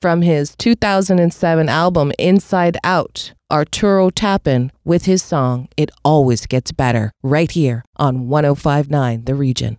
From his 2007 album Inside Out, Arturo Tappin with his song It Always Gets Better, right here on 1059 The Region.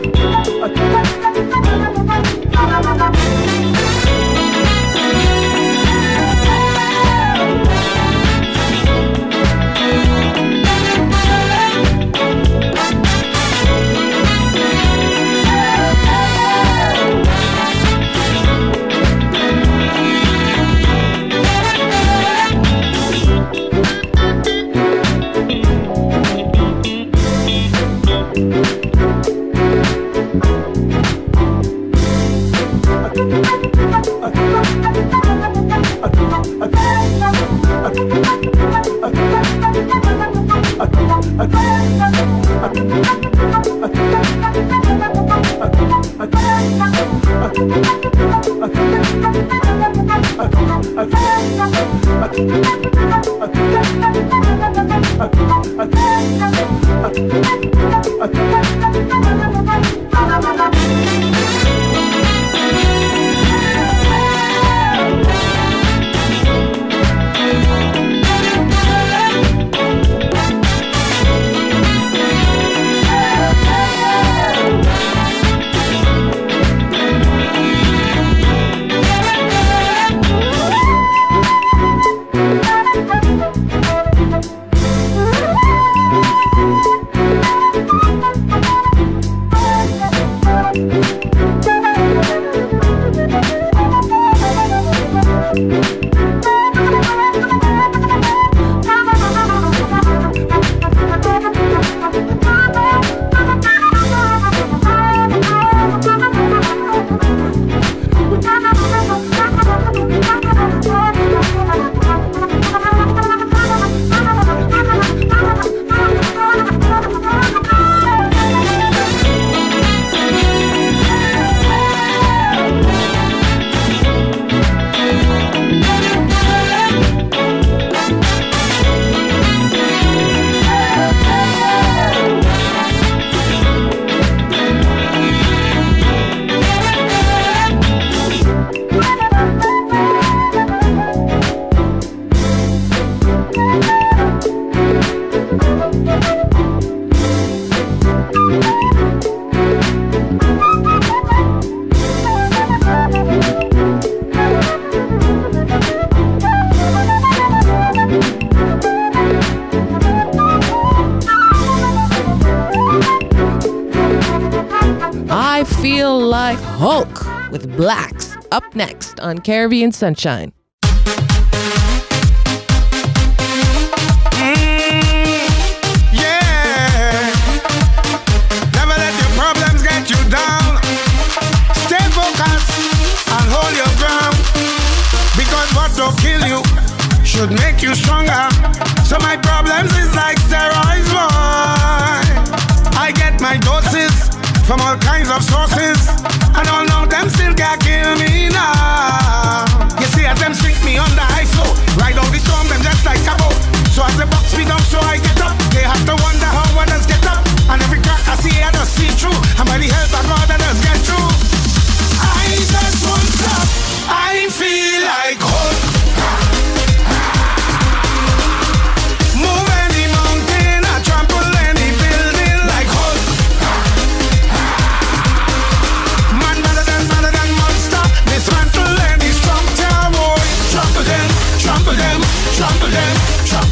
on Caribbean Sunshine. Mm, yeah. Never let your problems get you down. Stay focused and hold your ground. Because what'll kill you should make you stronger. So my problems is like steroids, boy. I get my doses from all kinds of sources, and all know them still can't kill me now. You see, as them sink me under ice, so ride out the storm, them just like a boat. So as the box me down, so I get up. They have to wonder how others get up, and every crack I see, I just see through. And by the help of God, I just get through. I just won't stop. I feel like hope.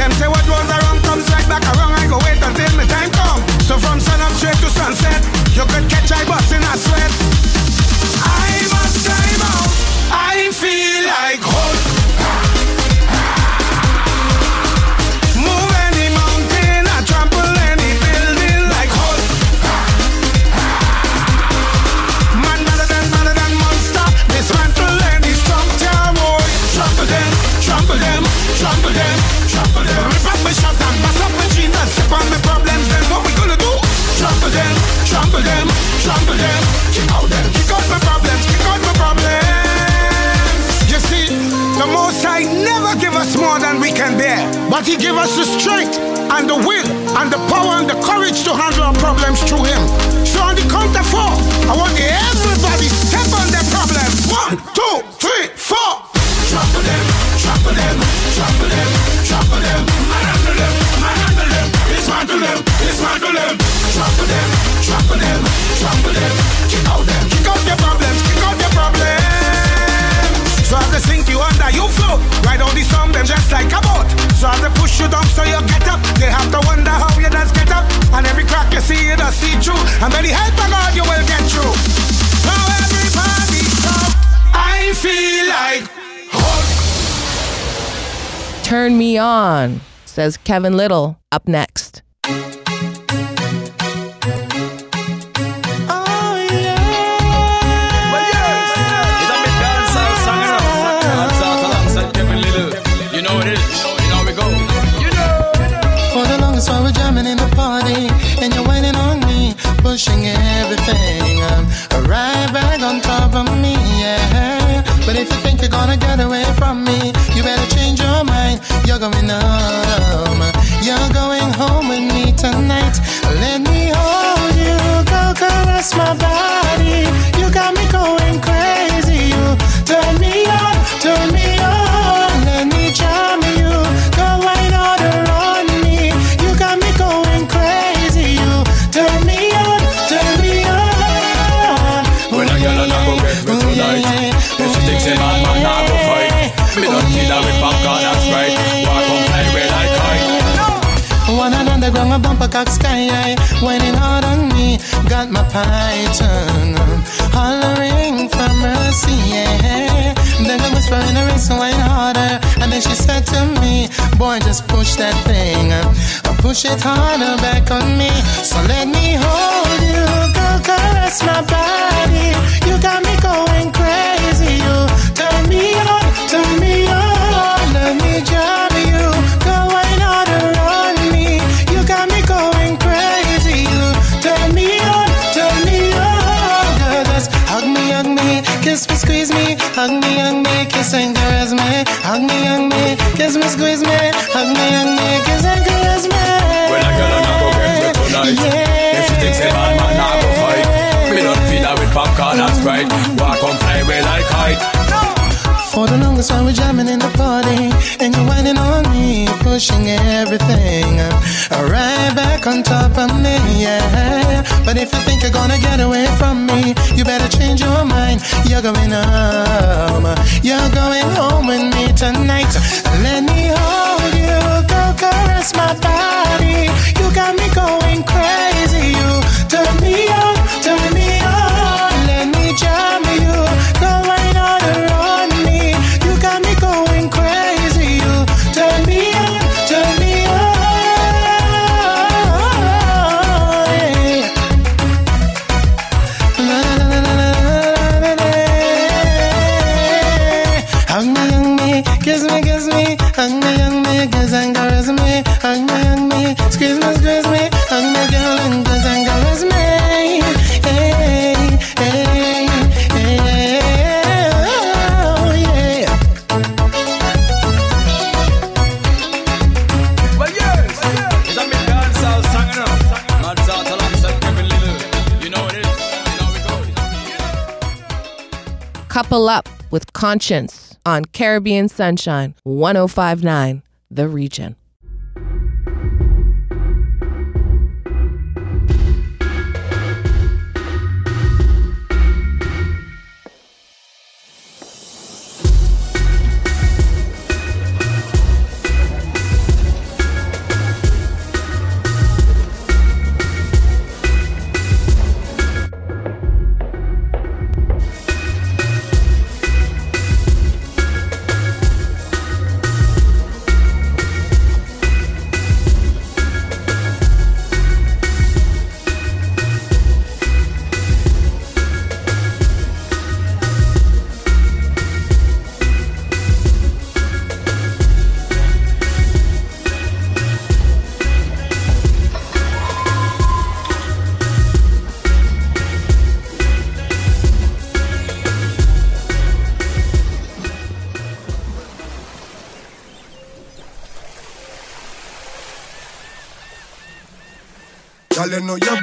Them say what goes wrong comes right back around. I go wait until my time come. So from sun up straight to sunset, you could catch I bus in a sweat. Give us the strength and the will and the power and the courage to handle our problems through Him. So on the count of four, I want everybody step on their problems. One, two, three, four. Trample them, trample them, trample them, trample them. Manhandle them, manhandle them, dismantle them, dismantle them. Trample them, trample them, trample them. Kick out them, kick out their sink you under, you float. Ride the storm, them just like a boat. So as they push you down, so you get up. They have to wonder how you just get up. And every crack you see, you just see through. And the help God, you will get through. Now everybody. I feel like. Turn me on, says Kevin Lyttle. Up next. A bumper cock sky high, whining hard on me. Got my python hollering for mercy, yeah. Then I whisper in her ear, so whine harder. And then she said to me, Boy, just push that thing, push it harder back on me. So let me hold you, go caress my body. You got me going crazy, you turn me on, turn me on. Let me jam kiss me, squeeze me, hug me, hug me, kiss and caress me, hug me, hug me, kiss me, squeeze me, hug me, hug me, kiss and caress me. When a girl and I go get me tonight. If she thinks a man, man, I go fight. Me don't feed her with popcorn and sprite. Walk on play with like kite. The longest while we're jamming in the party, and you're whining on me, pushing everything right back on top of me, yeah. But if you think you're gonna get away from me, you better change your mind. You're going home, you're going home with me tonight. Let me hold you, go caress my body. You got me going crazy. You turn me on, with Conscience on Caribbean Sunshine 1059, The Region.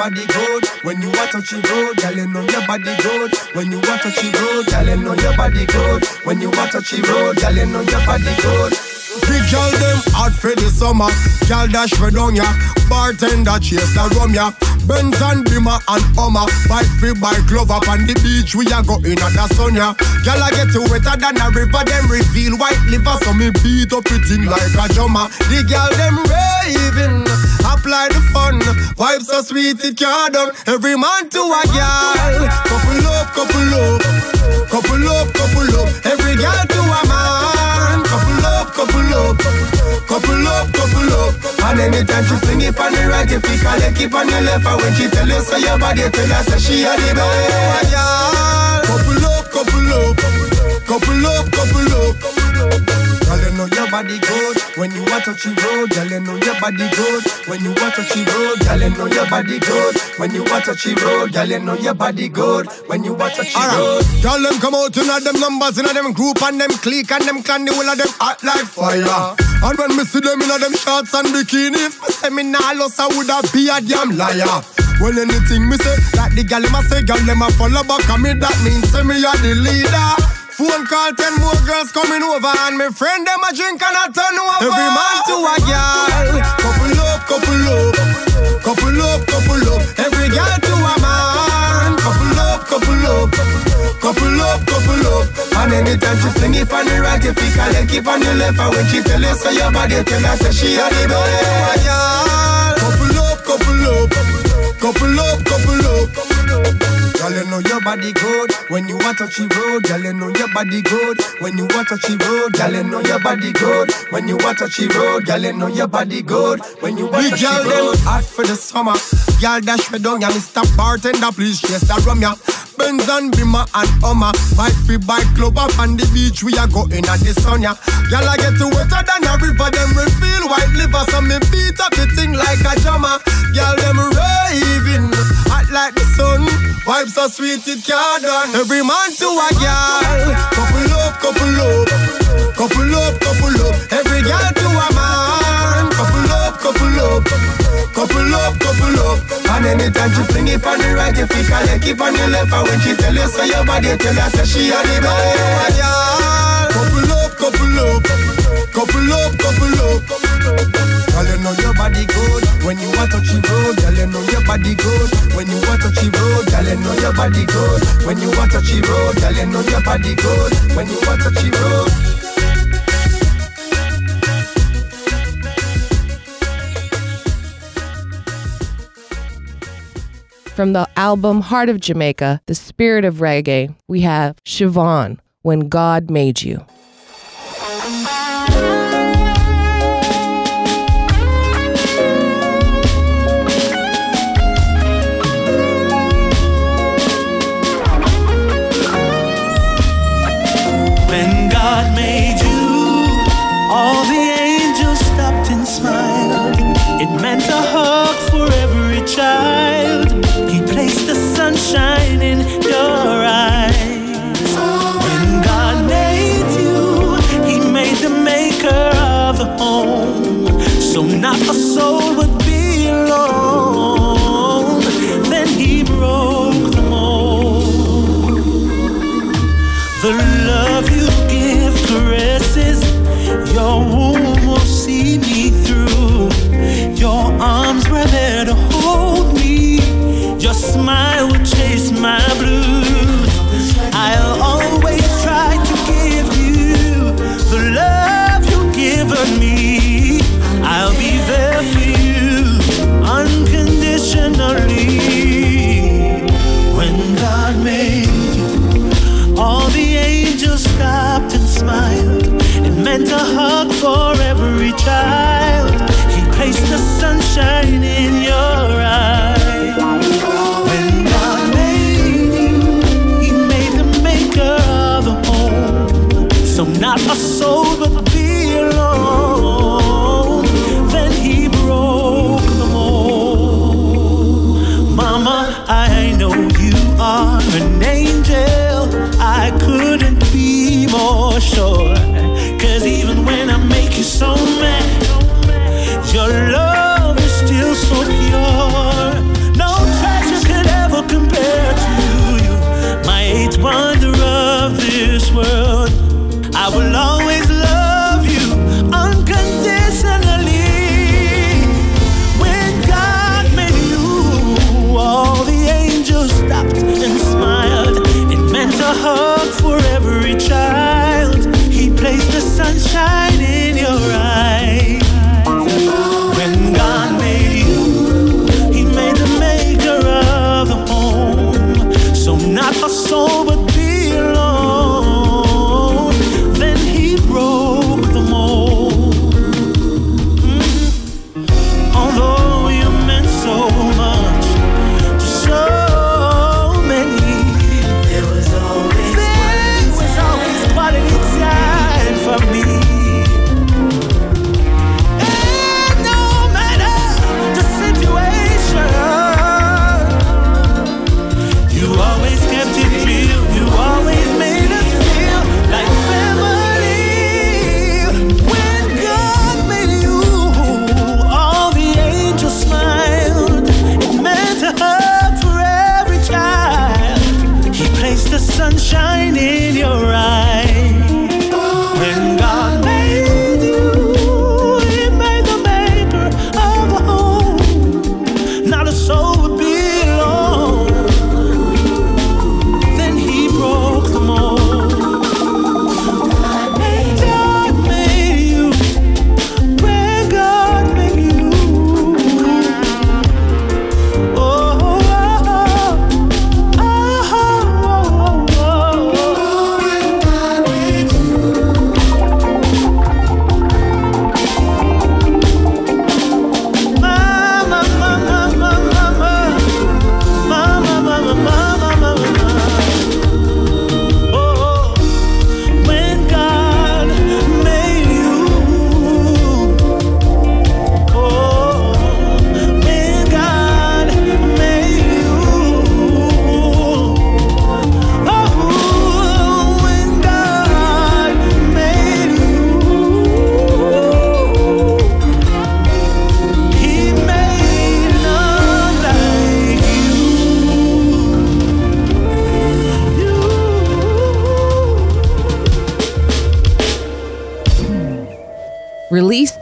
Body good when you want touch the road. Girl, you know your body good when you want touch the road. Girl, you know your body good when you want touch the road. Girl, you know your body good. Big girl them hot for the summer. Girl dash for down ya. Bartender chase the rum ya. Benz and Beamer and Hummer. Bike free bike glove up on the beach. We are going at the sun ya. Girl I get wetter than a river. Them reveal white liver. So me beat up it in like a drummer. The girl them raving. Apply the fun. Vibes so sweet it can't done. Every man to a girl. Couple up, couple up. Couple up, couple up. Every girl to a man. Couple up, couple up. Couple up, couple up. And anytime she fling it on the right, if you call it, keep on your left. And when she tell you, say your body, tell her, say she a the best. Couple up, couple up. Couple up, couple up. Girl, you know your body good when you want touch the road. Girl, you know your body good when you want touch the road. Girl, you know your body good when you want touch the road. Girl, you know your body good when you want touch the road. Girl, them come out in them numbers in them group and them clique and them clan, the whole of them hot like fire. And when me see them in them shorts and bikinis, me say me nah lost, I woulda be a damn liar. Well, anything me say, like the gal, them a say, gal, them a follow back, and me that means say me a the leader. Phone call, ten more girls coming over, and my friend them a drink and a turn over. Every man to a girl, couple up, couple up, couple up, couple up. Every girl to a man, couple up, couple up, couple up, couple up. And anytime she fling it on the right, if you call it, keep on the left. And when she tell you say your body, tell her say she a the best. Couple up, couple up, couple up, couple up. Girl, you know your body good when you want the road. Girl, you know your body good when you want the road. Girl, you know your body good when you want the road. Girl, you know your body good when you want the road. Hot for the summer, girl dash me down ya. Mr. Bartender, please chase that rum ya. Benz and Beamer and Hummer, bike free bike club up on the beach. We are going at the sun ya. Girl, I get to wetter than a river. Them reveal white liver, Vibes sweet it can't done. Every man to a girl. Couple up, couple up. Couple up, couple up. Every girl to a man. Couple up, couple up. Couple up, couple up. And anytime she fling it on the right, you call it, keep on the left. And when she tell you, say your body, tell her, say she a the best. Couple up, couple up. Couple up, couple up. Girl, you know your body good when you want road. Girl, you know your body good when you want road. Girl, you know your body good when you want road. Girl, you know your body good when you want road. From the album Heart of Jamaica, The Spirit of Reggae, we have Siobhan, When God Made You.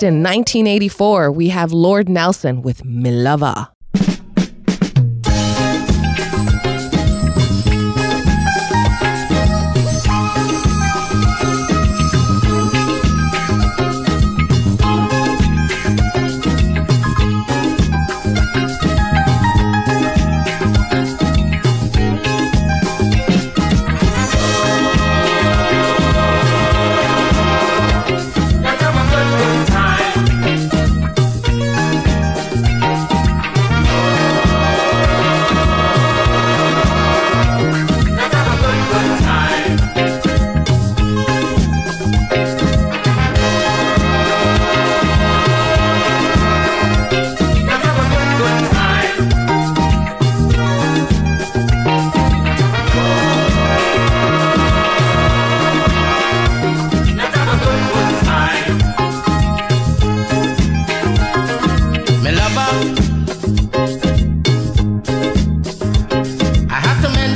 in 1984, we have Lord Nelson with Milava.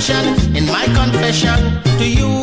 confession, in my confession to you.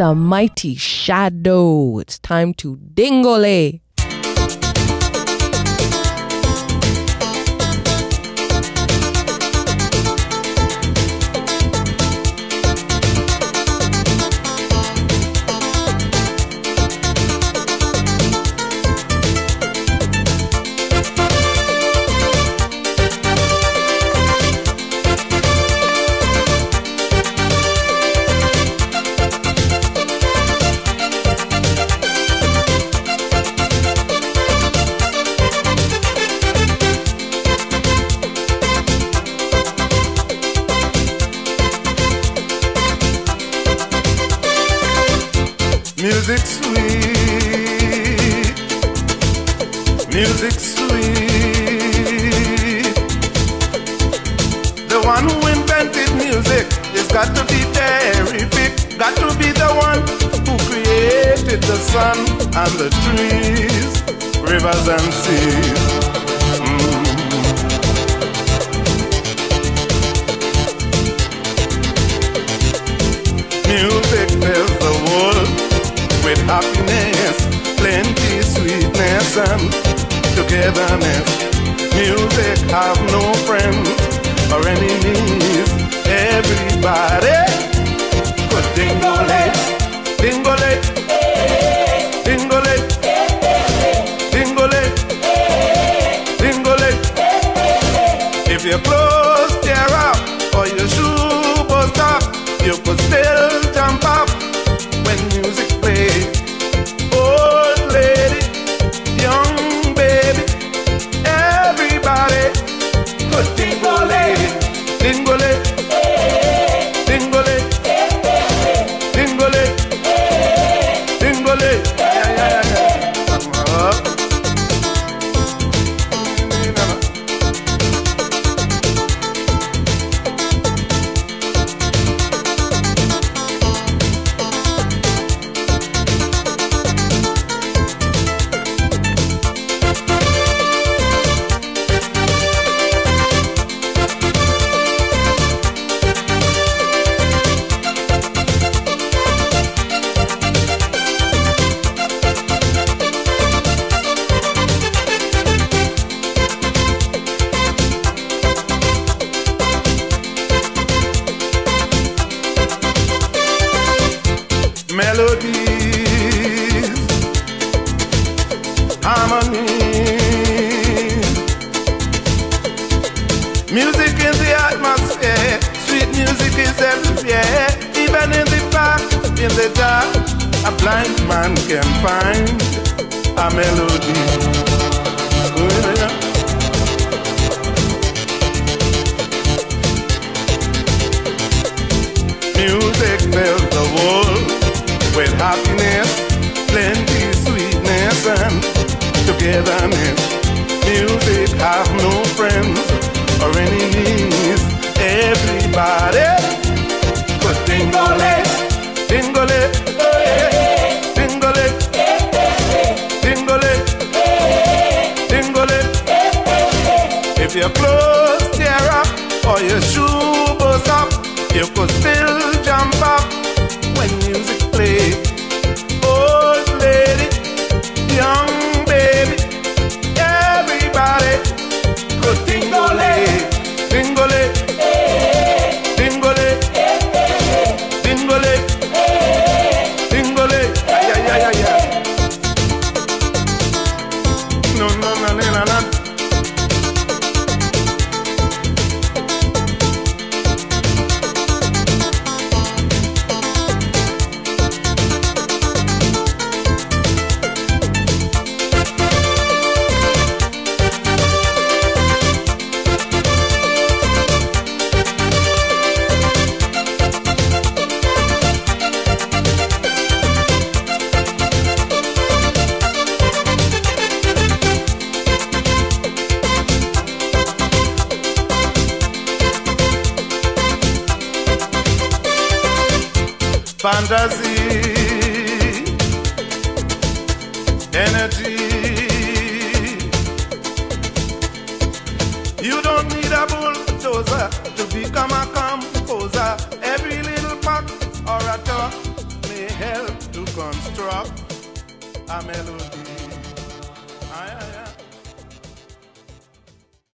the mighty shadow. It's time to dingolay. have no happiness, plenty sweetness and togetherness. Music have no friends or enemies. Everybody, but dingolay, dingolay, dingolay, dingolay, dingolay. If your clothes tear up or your shoe blows up, you could still jump up when music